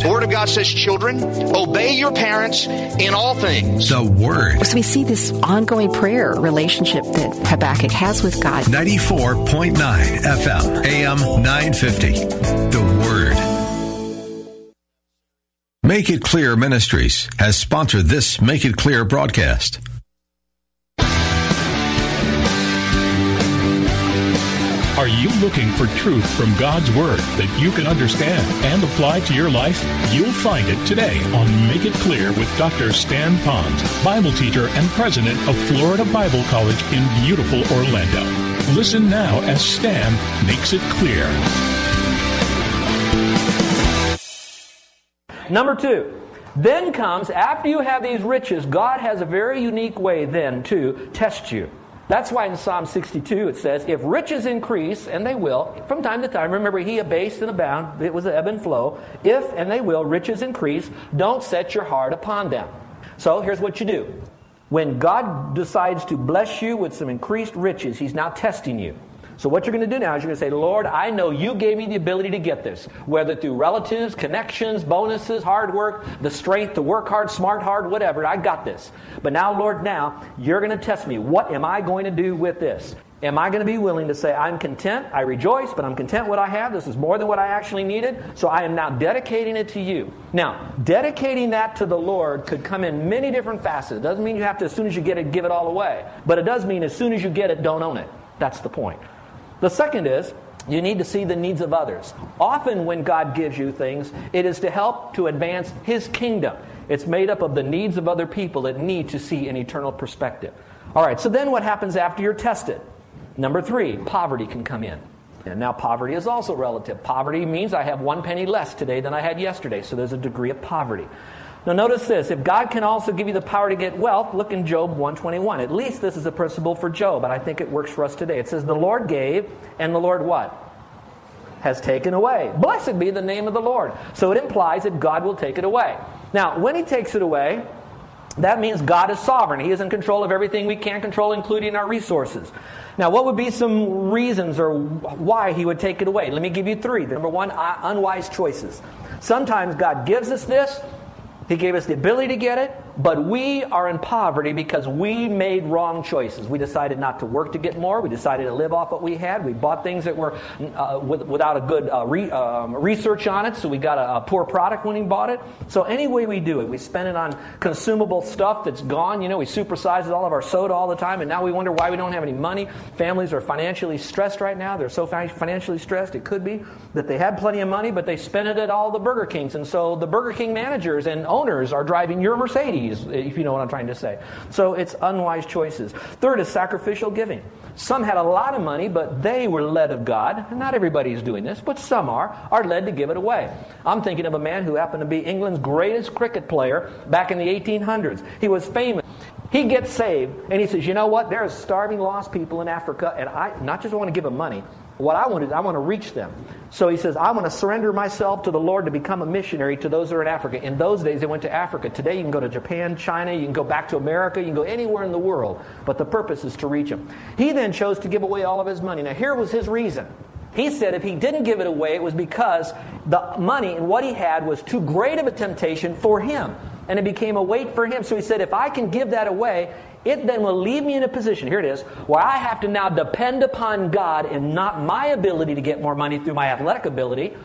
Word. The Word of God says, children, obey your parents in all things. The Word. So we see this ongoing prayer relationship that Habakkuk has with God. 94.9 FM, AM 950. The Word. Make It Clear Ministries has sponsored this Make It Clear broadcast. Are you looking for truth from God's Word that you can understand and apply to your life? You'll find it today on Make It Clear with Dr. Stan Ponz, Bible teacher and president of Florida Bible College in beautiful Orlando. Listen now as Stan makes it clear. Number two, then comes, after you have these riches, God has a very unique way then to test you. That's why in Psalm 62 it says, If riches increase, and they will, from time to time, remember, he abased and abound, it was an ebb and flow. If, and they will, riches increase, don't set your heart upon them. So here's what you do. When God decides to bless you with some increased riches, he's now testing you. So what you're going to do now is you're going to say, Lord, I know you gave me the ability to get this, whether through relatives, connections, bonuses, hard work, the strength to work hard, smart hard, whatever. I got this. But now, Lord, now you're going to test me. What am I going to do with this? Am I going to be willing to say, I'm content, I rejoice, but I'm content what I have. This is more than what I actually needed. So I am now dedicating it to you. Now, dedicating that to the Lord could come in many different facets. It doesn't mean you have to, as soon as you get it, give it all away. But it does mean as soon as you get it, don't own it. That's the point. The second is you need to see the needs of others. Often, when God gives you things, it is to help to advance His kingdom. It's made up of the needs of other people that need to see an eternal perspective. All right, so then what happens after you're tested? Number three, poverty can come in. And now poverty is also relative. Poverty means I have one penny less today than I had yesterday, so there's a degree of poverty. Now notice this, if God can also give you the power to get wealth, look in Job 121. At least this is a principle for Job, and I think it works for us today. It says the Lord gave and the Lord what? Has taken away. Blessed be the name of the Lord. So it implies that God will take it away. Now, when he takes it away, that means God is sovereign. He is in control of everything we can't control, including our resources. Now, what would be some reasons or why he would take it away? Let me give you three. Number one, uh, unwise choices. Sometimes God gives us this, he gave us the ability to get it, but we are in poverty because we made wrong choices. We decided not to work to get more. We decided to live off what we had. We bought things that were uh, with, without a good uh, re, um, research on it, so we got a, a, poor product when we bought it. So any way we do it, we spend it on consumable stuff that's gone. You know, we supersize all of our soda all the time, and now we wonder why we don't have any money. Families are financially stressed right now. They're so financially stressed. It could be that they had plenty of money, but they spent it at all the Burger Kings, and so the Burger King managers and owners are driving your Mercedes, if you know what I'm trying to say. So it's unwise choices. Third is sacrificial giving. Some had a lot of money, but they were led of God. Not everybody is doing this, but some are, are led to give it away. I'm thinking of a man who happened to be England's greatest cricket player back in the 1800s. He was famous. He gets saved, and he says, You know what? There are starving, lost people in Africa, and I not just want to give them money, what I want to is I want to reach them. So he says, I want to surrender myself to the Lord to become a missionary to those that are in Africa. In those days, they went to Africa. Today, you can go to Japan, China, you can go back to America, you can go anywhere in the world. But the purpose is to reach them. He then chose to give away all of his money. Now, here was his reason. He said if he didn't give it away, it was because the money and what he had was too great of a temptation for him. And it became a weight for him. So he said, if I can give that away, it then will leave me in a position, here it is, where I have to now depend upon God and not my ability to get more money through my athletic ability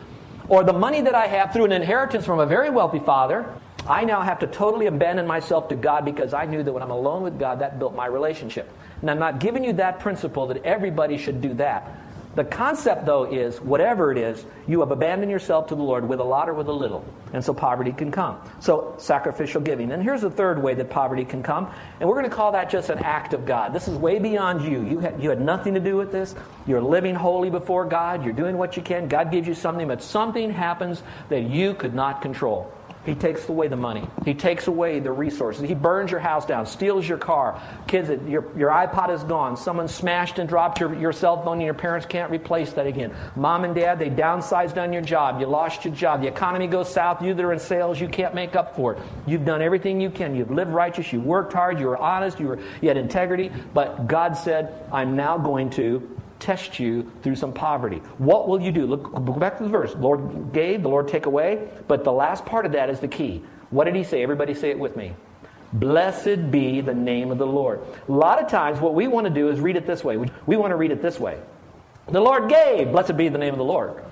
or the money that I have through an inheritance from a very wealthy father. I now have to totally abandon myself to God because I knew that when I'm alone with God, that built my relationship. And I'm not giving you that principle that everybody should do that. The concept, though, is whatever it is, you have abandoned yourself to the Lord with a lot or with a little. And so poverty can come. So sacrificial giving. And here's the third way that poverty can come. And we're going to call that just an act of God. This is way beyond you. You had, you had nothing to do with this. You're living holy before God. You're doing what you can. God gives you something, but something happens that you could not control. He takes away the money. He takes away the resources. He burns your house down, steals your car. Kids, your, your iPod is gone. Someone smashed and dropped your, your cell phone and your parents can't replace that again. Mom and dad, they downsized on your job. You lost your job. The economy goes south. You that are in sales, you can't make up for it. You've done everything you can. You've lived righteous. You worked hard. You were honest. You, were, you had integrity. But God said, I'm now going to test you through some poverty. What will you do? Look, back to the verse. Lord gave, the Lord take away. But the last part of that is the key. What did he say? Everybody say it with me. Blessed be the name of the Lord. A lot of times, what we want to do is read it this way. We, we want to read it this way The Lord gave, blessed be the name of the Lord.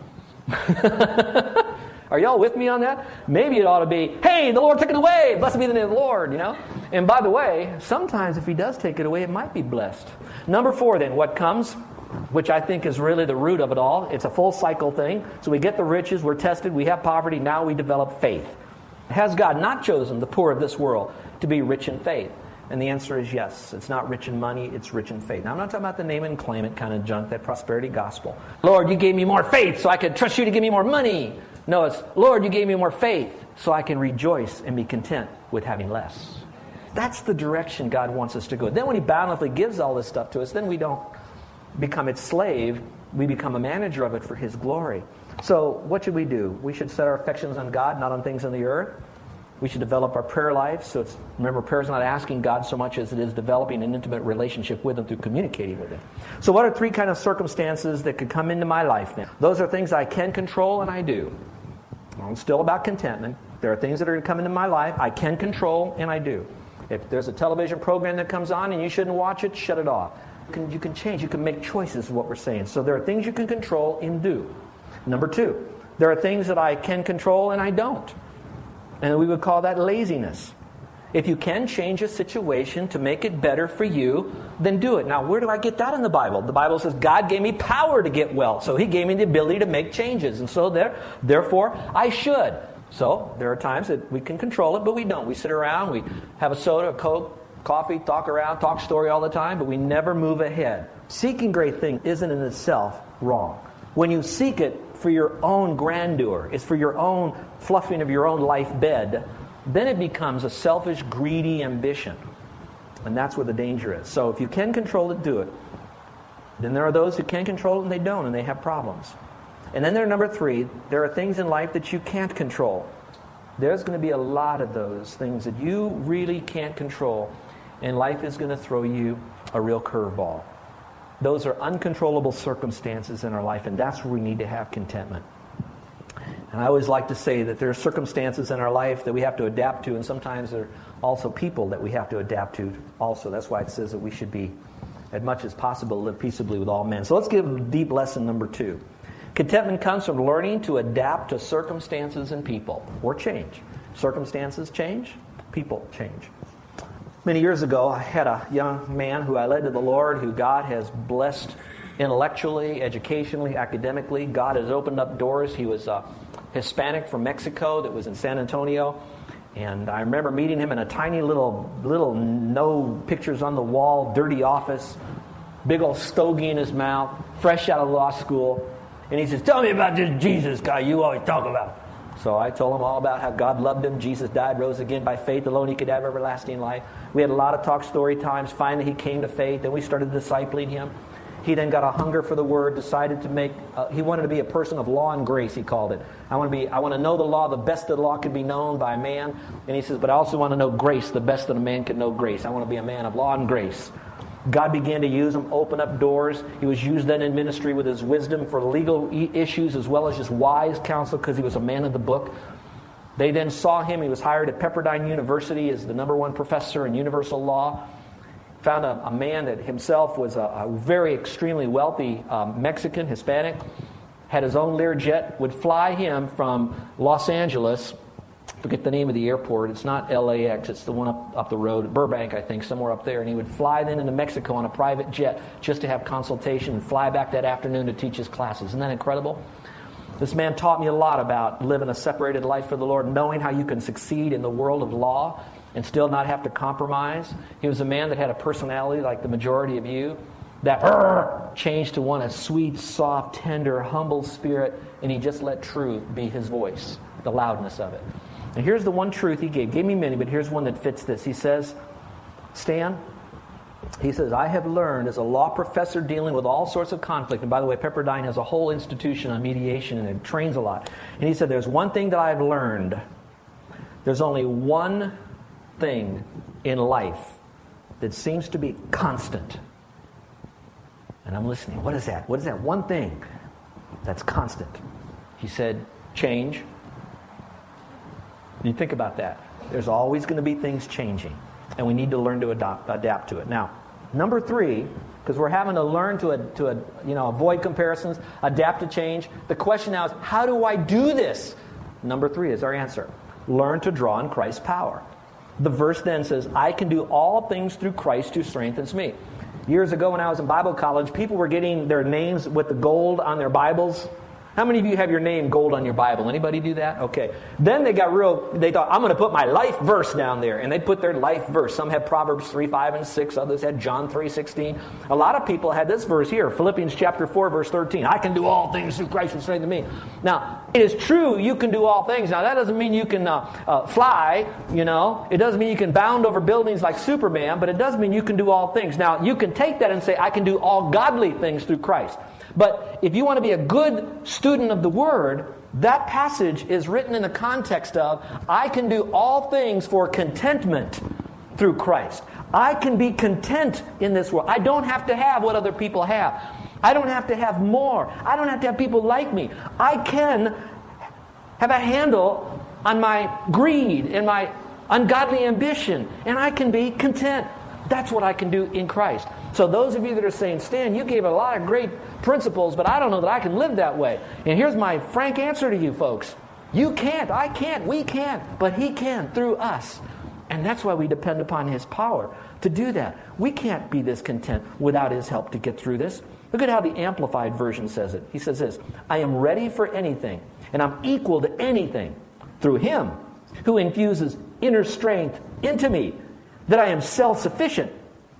Are y'all with me on that? Maybe it ought to be, hey, the Lord took it away. Blessed be the name of the Lord, you know? And by the way, sometimes if He does take it away, it might be blessed. Number four, then, what comes? Which I think is really the root of it all. It's a full cycle thing. So we get the riches, we're tested, we have poverty, now we develop faith. Has God not chosen the poor of this world to be rich in faith? And the answer is yes. It's not rich in money, it's rich in faith. Now, I'm not talking about the name and claim it kind of junk, that prosperity gospel. Lord, you gave me more faith so I could trust you to give me more money. No, it's, Lord, you gave me more faith so I can rejoice and be content with having less. That's the direction God wants us to go. Then, when He bountifully gives all this stuff to us, then we don't become its slave. We become a manager of it for His glory. So, what should we do? We should set our affections on God, not on things on the earth. We should develop our prayer life. So, it's, remember, prayer is not asking God so much as it is developing an intimate relationship with Him through communicating with Him. So, what are three kind of circumstances that could come into my life now? Those are things I can control, and I do. I'm still about contentment. There are things that are going to come into my life I can control, and I do. If there's a television program that comes on and you shouldn't watch it, shut it off. You can, you can change, you can make choices, is what we're saying. So there are things you can control and do. Number two, there are things that I can control and I don't. And we would call that laziness. If you can change a situation to make it better for you, then do it. Now, where do I get that in the Bible? The Bible says God gave me power to get well, so He gave me the ability to make changes. And so, there, therefore, I should. So, there are times that we can control it, but we don't. We sit around, we have a soda, a Coke, coffee, talk around, talk story all the time, but we never move ahead. Seeking great things isn't in itself wrong. When you seek it for your own grandeur, it's for your own fluffing of your own life bed, then it becomes a selfish, greedy ambition. And that's where the danger is. So if you can control it, do it. Then there are those who can control it and they don't, and they have problems. And then there are number three, there are things in life that you can't control. There's going to be a lot of those things that you really can't control, and life is going to throw you a real curveball. Those are uncontrollable circumstances in our life, and that's where we need to have contentment. And I always like to say that there are circumstances in our life that we have to adapt to, and sometimes there are also people that we have to adapt to also. That's why it says that we should be, as much as possible, live peaceably with all men. So let's give deep lesson number two. Contentment comes from learning to adapt to circumstances and people, or change. Circumstances change, people change. Many years ago, I had a young man who I led to the Lord, who God has blessed intellectually, educationally, academically. God has opened up doors. He was a Hispanic from Mexico that was in San Antonio. And I remember meeting him in a tiny little, little no pictures on the wall, dirty office, big old stogie in his mouth, fresh out of law school. And he says, Tell me about this Jesus guy you always talk about. So I told him all about how God loved him. Jesus died, rose again by faith alone. He could have everlasting life. We had a lot of talk story times. Finally, he came to faith. Then we started discipling him. He then got a hunger for the word, decided to make, uh, he wanted to be a person of law and grace, he called it. I want to be, I want to know the law, the best of the law could be known by a man. And he says, but I also want to know grace, the best that a man can know grace. I want to be a man of law and grace. God began to use him, open up doors. He was used then in ministry with his wisdom for legal issues as well as just wise counsel because he was a man of the book. They then saw him. He was hired at Pepperdine University as the number one professor in universal law found a, a man that himself was a, a very extremely wealthy um, Mexican, Hispanic, had his own Learjet, would fly him from Los Angeles. Forget the name of the airport. It's not LAX. It's the one up, up the road, Burbank, I think, somewhere up there. And he would fly then into Mexico on a private jet just to have consultation and fly back that afternoon to teach his classes. Isn't that incredible? This man taught me a lot about living a separated life for the Lord, knowing how you can succeed in the world of law and still not have to compromise. He was a man that had a personality like the majority of you that changed to one a sweet, soft, tender, humble spirit, and he just let truth be his voice, the loudness of it. And here's the one truth he gave. Gave me many, but here's one that fits this. He says, Stan, he says, I have learned as a law professor dealing with all sorts of conflict. And by the way, Pepperdine has a whole institution on mediation and it trains a lot. And he said, There's one thing that I've learned. There's only one thing in life that seems to be constant. And I'm listening. What is that? What is that one thing that's constant? He said, change. You think about that. There's always going to be things changing, and we need to learn to adopt, adapt to it. Now, number three, because we're having to learn to, to you know, avoid comparisons, adapt to change. The question now is, how do I do this? Number three is our answer. Learn to draw on Christ's power. The verse then says, I can do all things through Christ who strengthens me. Years ago, when I was in Bible college, people were getting their names with the gold on their Bibles. How many of you have your name gold on your Bible? Anybody do that? Okay. Then they got real, they thought, I'm going to put my life verse down there. And they put their life verse. Some had Proverbs 3, 5, and 6. Others had John 3, 16. A lot of people had this verse here, Philippians chapter 4, verse 13. I can do all things through Christ who strengthens me. Now, it is true you can do all things. Now, that doesn't mean you can uh, uh, fly, you know. It doesn't mean you can bound over buildings like Superman, but it does mean you can do all things. Now, you can take that and say, I can do all godly things through Christ. But if you want to be a good student of the Word, that passage is written in the context of I can do all things for contentment through Christ. I can be content in this world. I don't have to have what other people have. I don't have to have more. I don't have to have people like me. I can have a handle on my greed and my ungodly ambition, and I can be content. That's what I can do in Christ. So, those of you that are saying, Stan, you gave a lot of great principles, but I don't know that I can live that way. And here's my frank answer to you folks you can't, I can't, we can't, but He can through us. And that's why we depend upon His power to do that. We can't be this content without His help to get through this. Look at how the Amplified Version says it. He says this I am ready for anything, and I'm equal to anything through Him who infuses inner strength into me, that I am self sufficient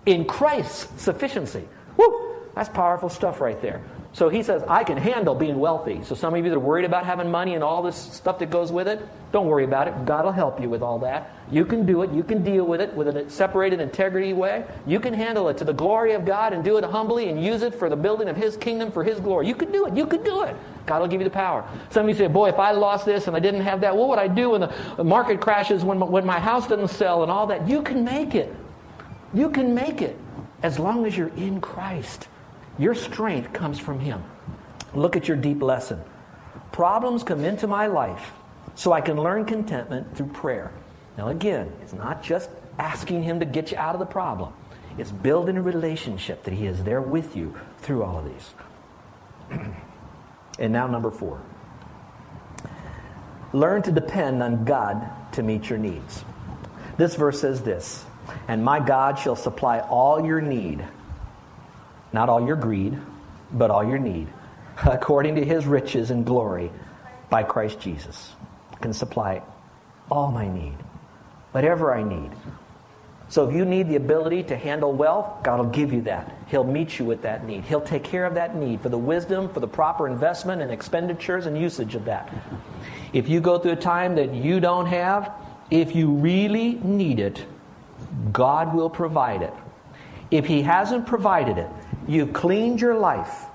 in Christ's sufficiency. Woo! That's powerful stuff right there. So he says, I can handle being wealthy. So some of you that are worried about having money and all this stuff that goes with it, don't worry about it. God will help you with all that. You can do it. You can deal with it with a separated integrity way. You can handle it to the glory of God and do it humbly and use it for the building of His kingdom for His glory. You can do it. You can do it. God will give you the power. Some of you say, boy, if I lost this and I didn't have that, what would I do when the market crashes, when, when my house doesn't sell and all that? You can make it. You can make it as long as you're in Christ. Your strength comes from Him. Look at your deep lesson. Problems come into my life so I can learn contentment through prayer. Now, again, it's not just asking Him to get you out of the problem, it's building a relationship that He is there with you through all of these. and now, number four learn to depend on God to meet your needs. This verse says this And my God shall supply all your need not all your greed, but all your need, according to his riches and glory by Christ Jesus. Can supply all my need, whatever I need. So if you need the ability to handle wealth, God will give you that. He'll meet you with that need. He'll take care of that need for the wisdom, for the proper investment and expenditures and usage of that. If you go through a time that you don't have, if you really need it, God will provide it. If He hasn't provided it, You've cleaned your life.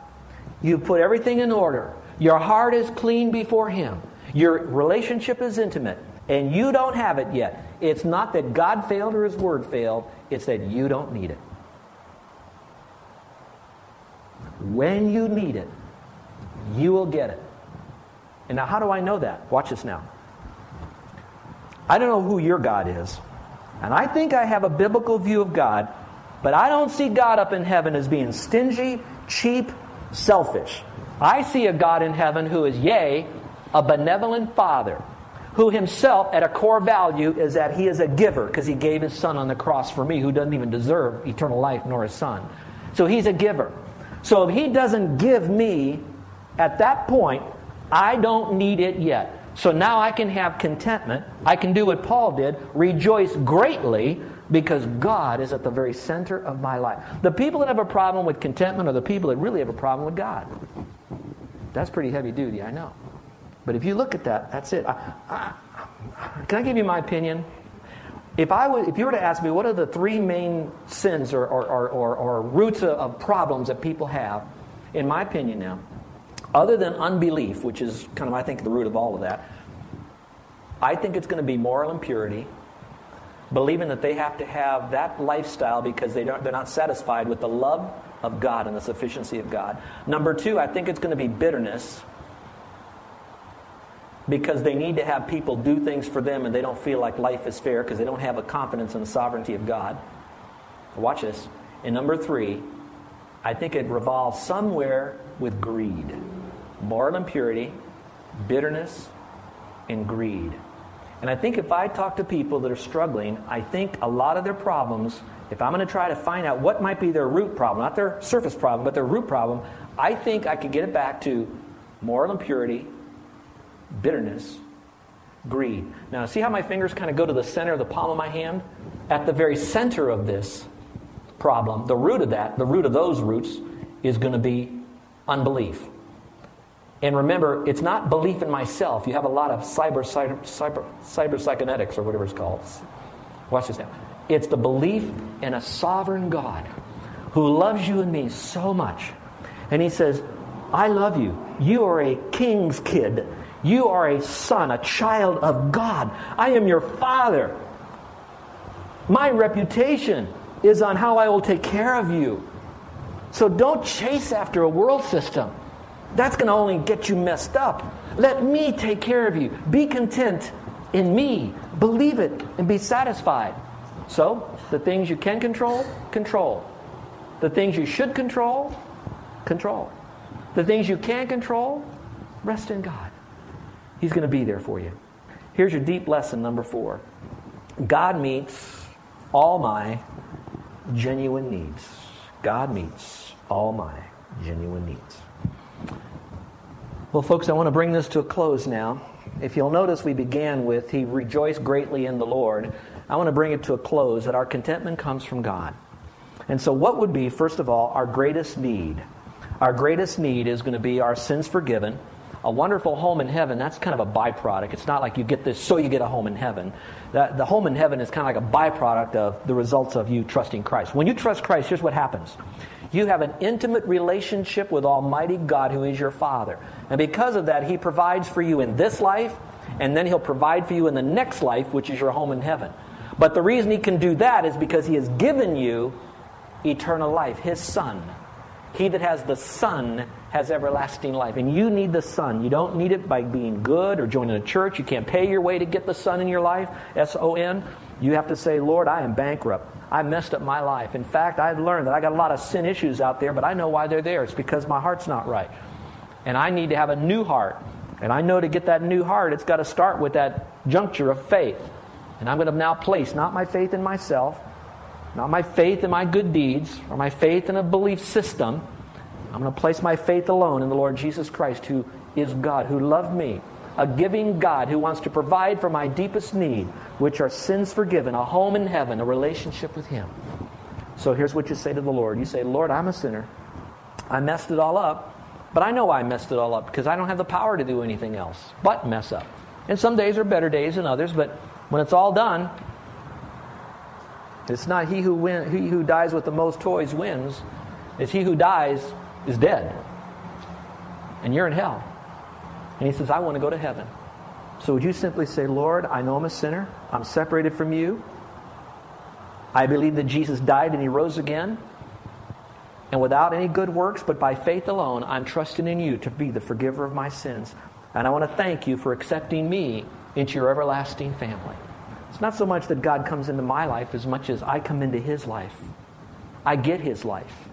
You've put everything in order. Your heart is clean before Him. Your relationship is intimate, and you don't have it yet. It's not that God failed or His Word failed, it's that you don't need it. When you need it, you will get it. And now, how do I know that? Watch this now. I don't know who your God is, and I think I have a biblical view of God but I don't see God up in heaven as being stingy, cheap, selfish. I see a God in heaven who is, yea, a benevolent Father, who himself, at a core value, is that he is a giver because he gave his Son on the cross for me, who doesn't even deserve eternal life nor his Son. So he's a giver. So if he doesn't give me at that point, I don't need it yet. So now I can have contentment. I can do what Paul did rejoice greatly because God is at the very center of my life. The people that have a problem with contentment are the people that really have a problem with God. That's pretty heavy duty, I know. But if you look at that, that's it. I, I, can I give you my opinion? If, I if you were to ask me what are the three main sins or, or, or, or, or roots of problems that people have, in my opinion now, other than unbelief, which is kind of, I think, the root of all of that, I think it's going to be moral impurity believing that they have to have that lifestyle because they don't, they're not satisfied with the love of God and the sufficiency of God. Number two, I think it's going to be bitterness because they need to have people do things for them and they don't feel like life is fair because they don't have a confidence in the sovereignty of God. Watch this. And number three, I think it revolves somewhere with greed, moral impurity, bitterness, and greed. And I think if I talk to people that are struggling, I think a lot of their problems, if I'm going to try to find out what might be their root problem, not their surface problem, but their root problem, I think I could get it back to moral impurity, bitterness, greed. Now, see how my fingers kind of go to the center of the palm of my hand? At the very center of this problem, the root of that, the root of those roots, is going to be unbelief. And remember, it's not belief in myself. You have a lot of cyber, cyber, cyber, cyber psychonetics or whatever it's called. Watch this now. It's the belief in a sovereign God who loves you and me so much. And he says, I love you. You are a king's kid. You are a son, a child of God. I am your father. My reputation is on how I will take care of you. So don't chase after a world system. That's going to only get you messed up. Let me take care of you. Be content in me. Believe it and be satisfied. So, the things you can control, control. The things you should control, control. The things you can't control, rest in God. He's going to be there for you. Here's your deep lesson number four God meets all my genuine needs. God meets all my genuine needs. Well, folks, I want to bring this to a close now. If you'll notice, we began with, He rejoiced greatly in the Lord. I want to bring it to a close that our contentment comes from God. And so, what would be, first of all, our greatest need? Our greatest need is going to be our sins forgiven a wonderful home in heaven, that's kind of a byproduct. It's not like you get this so you get a home in heaven. The home in heaven is kind of like a byproduct of the results of you trusting Christ. When you trust Christ, here's what happens you have an intimate relationship with Almighty God, who is your Father. And because of that, He provides for you in this life, and then He'll provide for you in the next life, which is your home in heaven. But the reason He can do that is because He has given you eternal life, His Son. He that has the Son has everlasting life. And you need the Son. You don't need it by being good or joining a church. You can't pay your way to get the Son in your life, S O N. You have to say, Lord, I am bankrupt. I messed up my life. In fact, I've learned that I got a lot of sin issues out there, but I know why they're there. It's because my heart's not right. And I need to have a new heart. And I know to get that new heart, it's got to start with that juncture of faith. And I'm going to now place not my faith in myself, not my faith in my good deeds, or my faith in a belief system I'm going to place my faith alone in the Lord Jesus Christ, who is God, who loved me, a giving God who wants to provide for my deepest need, which are sins forgiven, a home in heaven, a relationship with Him. So here's what you say to the Lord You say, Lord, I'm a sinner. I messed it all up, but I know I messed it all up because I don't have the power to do anything else but mess up. And some days are better days than others, but when it's all done, it's not he who, win, he who dies with the most toys wins. It's he who dies is dead. And you're in hell. And he says, I want to go to heaven. So would you simply say, Lord, I know I'm a sinner. I'm separated from you. I believe that Jesus died and he rose again. And without any good works, but by faith alone, I'm trusting in you to be the forgiver of my sins. And I want to thank you for accepting me into your everlasting family. It's not so much that God comes into my life as much as I come into his life. I get his life.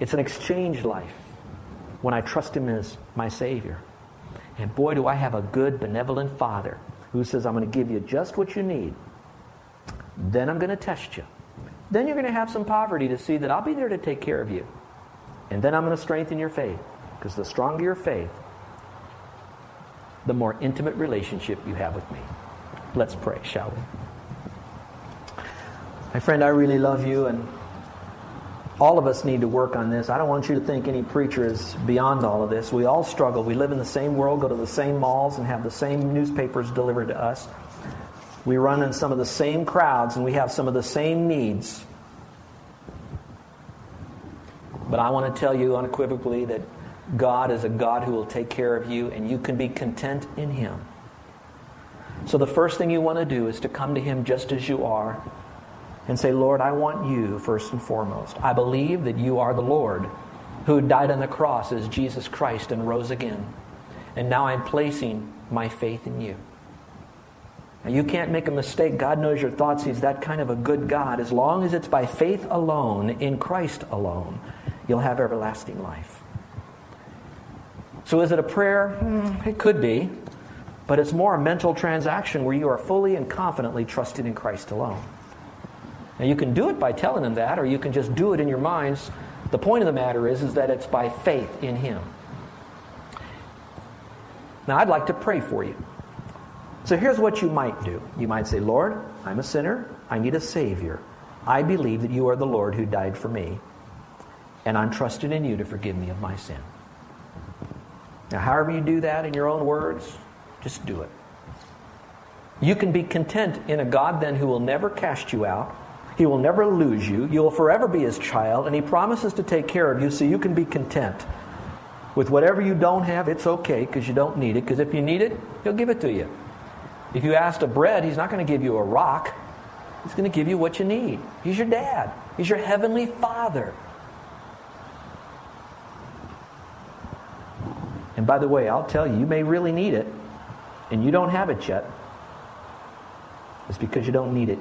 It's an exchange life when I trust Him as my Savior. And boy, do I have a good, benevolent Father who says, I'm going to give you just what you need. Then I'm going to test you. Then you're going to have some poverty to see that I'll be there to take care of you. And then I'm going to strengthen your faith. Because the stronger your faith, the more intimate relationship you have with me. Let's pray, shall we? My friend, I really love you and all of us need to work on this. I don't want you to think any preacher is beyond all of this. We all struggle. We live in the same world, go to the same malls, and have the same newspapers delivered to us. We run in some of the same crowds, and we have some of the same needs. But I want to tell you unequivocally that God is a God who will take care of you, and you can be content in Him. So the first thing you want to do is to come to Him just as you are and say, Lord, I want you first and foremost. I believe that you are the Lord who died on the cross as Jesus Christ and rose again. And now I'm placing my faith in you. Now, you can't make a mistake. God knows your thoughts. He's that kind of a good God. As long as it's by faith alone, in Christ alone, you'll have everlasting life. So, is it a prayer? Hmm, it could be. But it's more a mental transaction where you are fully and confidently trusting in Christ alone. Now, you can do it by telling Him that, or you can just do it in your minds. The point of the matter is, is that it's by faith in Him. Now, I'd like to pray for you. So here's what you might do. You might say, Lord, I'm a sinner. I need a Savior. I believe that you are the Lord who died for me, and I'm trusting in you to forgive me of my sin. Now, however you do that in your own words, just do it. You can be content in a God then who will never cast you out. He will never lose you. You will forever be his child, and he promises to take care of you so you can be content. With whatever you don't have, it's okay because you don't need it, because if you need it, he'll give it to you. If you asked a bread, he's not going to give you a rock. He's going to give you what you need. He's your dad. He's your heavenly father. And by the way, I'll tell you, you may really need it, and you don't have it yet. It's because you don't need it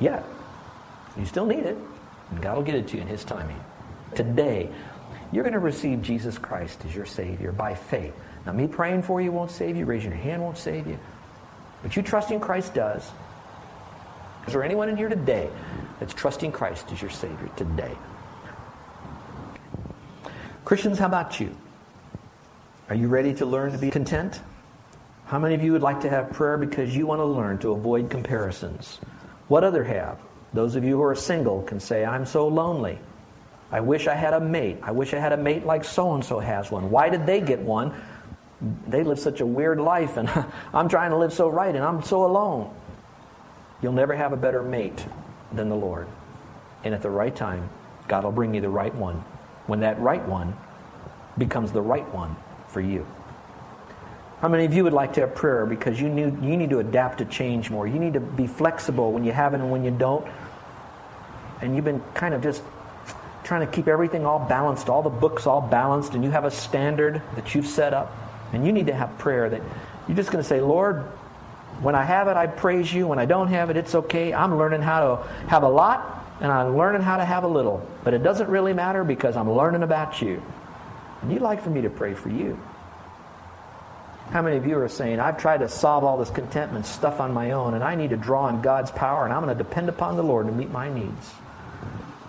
yet. You still need it, and God will get it to you in His timing. Today, you're going to receive Jesus Christ as your Savior by faith. Now, me praying for you won't save you, raising your hand won't save you. But you trusting Christ does. Is there anyone in here today that's trusting Christ as your Savior today? Christians, how about you? Are you ready to learn to be content? How many of you would like to have prayer because you want to learn to avoid comparisons? What other have? Those of you who are single can say, I'm so lonely. I wish I had a mate. I wish I had a mate like so and so has one. Why did they get one? they live such a weird life, and I'm trying to live so right, and I'm so alone. You'll never have a better mate than the Lord. And at the right time, God will bring you the right one. When that right one becomes the right one for you. How many of you would like to have prayer because you, need you need to adapt to change more? You need to be flexible when you have it and when you don't. And you've been kind of just trying to keep everything all balanced, all the books all balanced, and you have a standard that you've set up. And you need to have prayer that you're just going to say, Lord, when I have it, I praise you. When I don't have it, it's okay. I'm learning how to have a lot, and I'm learning how to have a little. But it doesn't really matter because I'm learning about you. And you'd like for me to pray for you. How many of you are saying, I've tried to solve all this contentment stuff on my own, and I need to draw on God's power, and I'm going to depend upon the Lord to meet my needs?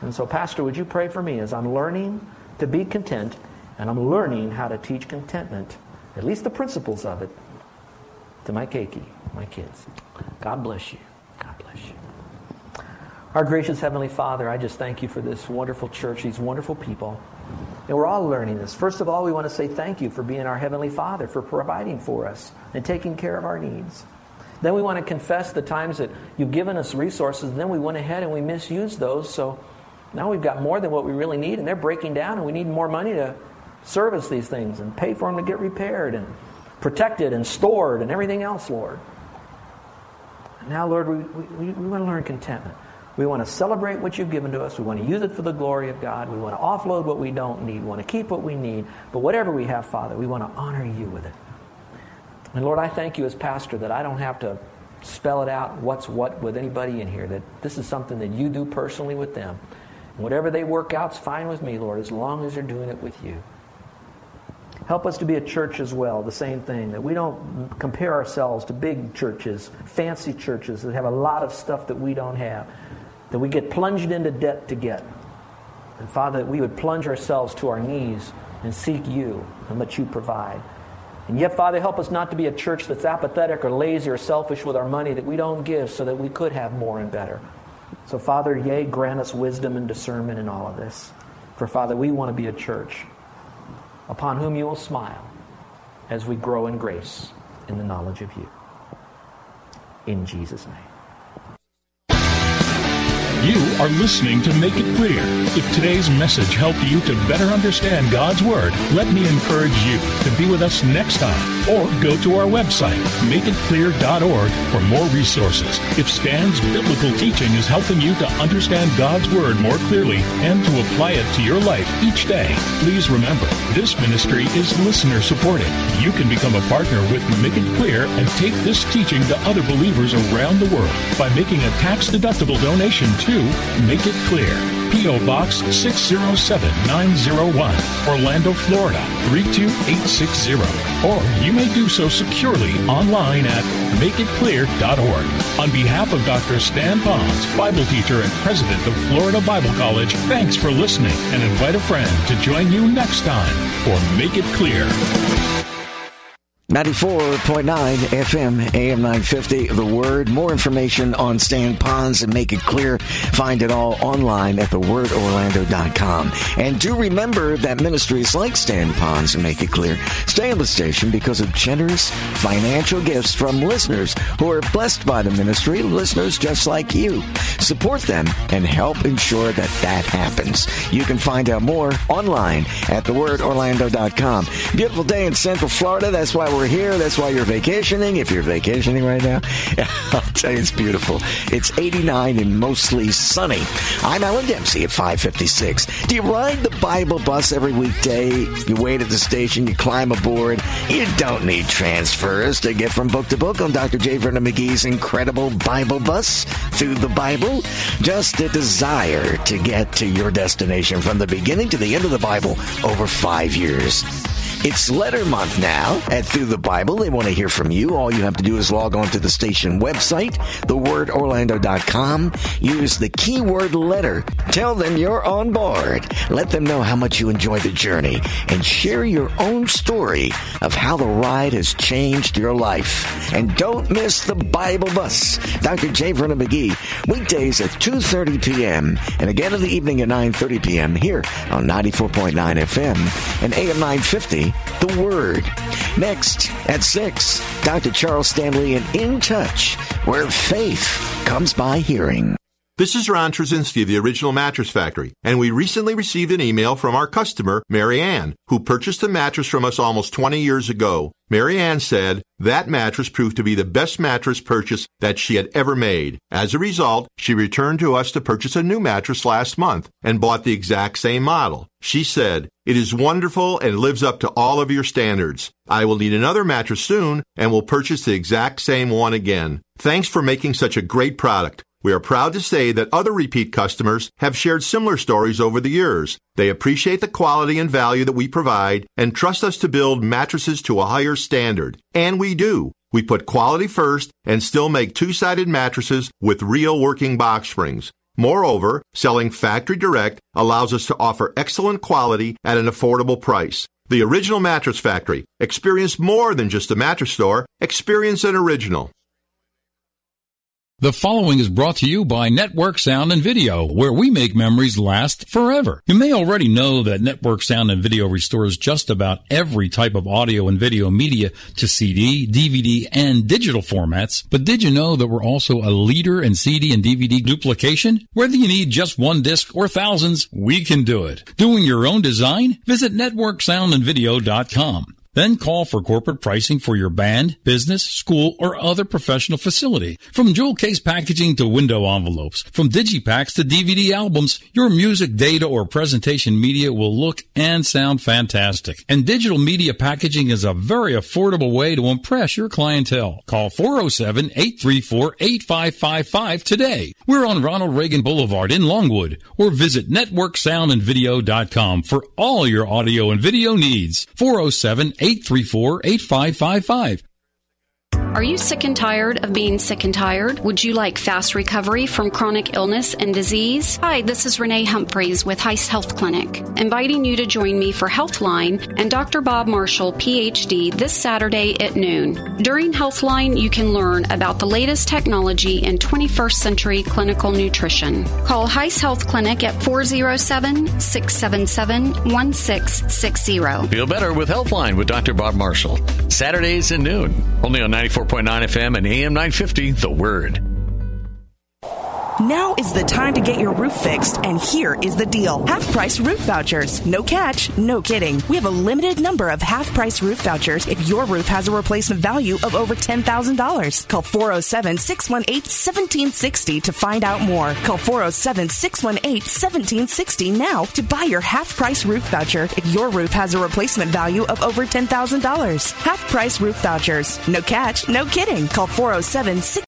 And so, Pastor, would you pray for me as I'm learning to be content, and I'm learning how to teach contentment at least the principles of it, to my keiki, my kids. God bless you. God bless you. Our gracious Heavenly Father, I just thank you for this wonderful church, these wonderful people. And we're all learning this. First of all, we want to say thank you for being our Heavenly Father, for providing for us and taking care of our needs. Then we want to confess the times that you've given us resources, and then we went ahead and we misused those. So now we've got more than what we really need, and they're breaking down, and we need more money to service these things and pay for them to get repaired and protected and stored and everything else, Lord. now, Lord, we, we, we want to learn contentment. We want to celebrate what you've given to us. We want to use it for the glory of God. We want to offload what we don't need. We want to keep what we need. But whatever we have, Father, we want to honor you with it. And Lord, I thank you as pastor that I don't have to spell it out what's what with anybody in here, that this is something that you do personally with them. And whatever they work out's fine with me, Lord, as long as they're doing it with you. Help us to be a church as well, the same thing, that we don't compare ourselves to big churches, fancy churches that have a lot of stuff that we don't have, that we get plunged into debt to get. And Father, that we would plunge ourselves to our knees and seek you and let you provide. And yet, Father, help us not to be a church that's apathetic or lazy or selfish with our money that we don't give so that we could have more and better. So, Father, yea, grant us wisdom and discernment in all of this. For, Father, we want to be a church upon whom you will smile as we grow in grace in the knowledge of you. In Jesus' name. You are listening to Make It Clear. If today's message helped you to better understand God's Word, let me encourage you to be with us next time or go to our website, makeitclear.org, for more resources. If Stan's biblical teaching is helping you to understand God's Word more clearly and to apply it to your life each day, please remember this ministry is listener supported. You can become a partner with Make It Clear and take this teaching to other believers around the world by making a tax deductible donation to Make It Clear. P.O. Box 607901, Orlando, Florida 32860. Or you may do so securely online at makeitclear.org. On behalf of Dr. Stan Ponz, Bible teacher and president of Florida Bible College, thanks for listening and invite a friend to join you next time for Make It Clear. 94.9 FM, AM 950, The Word. More information on Stan Ponz and make it clear. Find it all online at thewordorlando.com. And do remember that ministries like Stan Ponz and Make It Clear stay on the station because of generous financial gifts from listeners who are blessed by the ministry, listeners just like you. Support them and help ensure that that happens. You can find out more online at thewordorlando.com. Beautiful day in Central Florida. That's why we're here. That's why you're vacationing. If you're vacationing right now, I'll tell you it's beautiful. It's 89 and mostly sunny. I'm Alan Dempsey at 556. Do you ride the Bible bus every weekday? You wait at the station, you climb aboard. You don't need transfers to get from book to book on Dr. J. Vernon McGee's incredible Bible bus through the Bible. Just a desire to get to your destination from the beginning to the end of the Bible over five years. It's letter month now at Through the Bible. They want to hear from you. All you have to do is log on to the station website, thewordorlando.com. Use the keyword letter. Tell them you're on board. Let them know how much you enjoy the journey and share your own story of how the ride has changed your life. And don't miss the Bible bus. Dr. J. Vernon McGee, weekdays at 2.30 p.m. and again in the evening at 9.30 p.m. here on 94.9 FM and AM 950 the Word. Next, at 6, Dr. Charles Stanley and In Touch, where faith comes by hearing. This is Ron Trzcinski of the Original Mattress Factory, and we recently received an email from our customer, Mary Ann, who purchased a mattress from us almost 20 years ago. Mary Ann said that mattress proved to be the best mattress purchase that she had ever made. As a result, she returned to us to purchase a new mattress last month and bought the exact same model. She said, It is wonderful and lives up to all of your standards. I will need another mattress soon and will purchase the exact same one again. Thanks for making such a great product. We are proud to say that other repeat customers have shared similar stories over the years. They appreciate the quality and value that we provide and trust us to build mattresses to a higher standard. And we do. We put quality first and still make two-sided mattresses with real working box springs. Moreover, selling factory direct allows us to offer excellent quality at an affordable price. The Original Mattress Factory. Experience more than just a mattress store. Experience an original. The following is brought to you by Network Sound and Video, where we make memories last forever. You may already know that Network Sound and Video restores just about every type of audio and video media to CD, DVD, and digital formats. But did you know that we're also a leader in CD and DVD duplication? Whether you need just one disc or thousands, we can do it. Doing your own design? Visit networksoundandvideo.com. Then call for corporate pricing for your band, business, school, or other professional facility. From jewel case packaging to window envelopes, from digipacks to DVD albums, your music, data, or presentation media will look and sound fantastic. And digital media packaging is a very affordable way to impress your clientele. Call 407-834-8555 today. We're on Ronald Reagan Boulevard in Longwood or visit networksoundandvideo.com for all your audio and video needs. 407 834 8555. Are you sick and tired of being sick and tired? Would you like fast recovery from chronic illness and disease? Hi, this is Renee Humphreys with Heist Health Clinic, inviting you to join me for Healthline and Dr. Bob Marshall, PhD, this Saturday at noon. During Healthline, you can learn about the latest technology in 21st century clinical nutrition. Call Heist Health Clinic at 407 677 1660. Feel better with Healthline with Dr. Bob Marshall. Saturdays at noon, only on 94. 94.9 FM and AM 950, The Word. Now is the time to get your roof fixed, and here is the deal. Half price roof vouchers. No catch, no kidding. We have a limited number of half price roof vouchers if your roof has a replacement value of over $10,000. Call 407 618 1760 to find out more. Call 407 618 1760 now to buy your half price roof voucher if your roof has a replacement value of over $10,000. Half price roof vouchers. No catch, no kidding. Call 407 618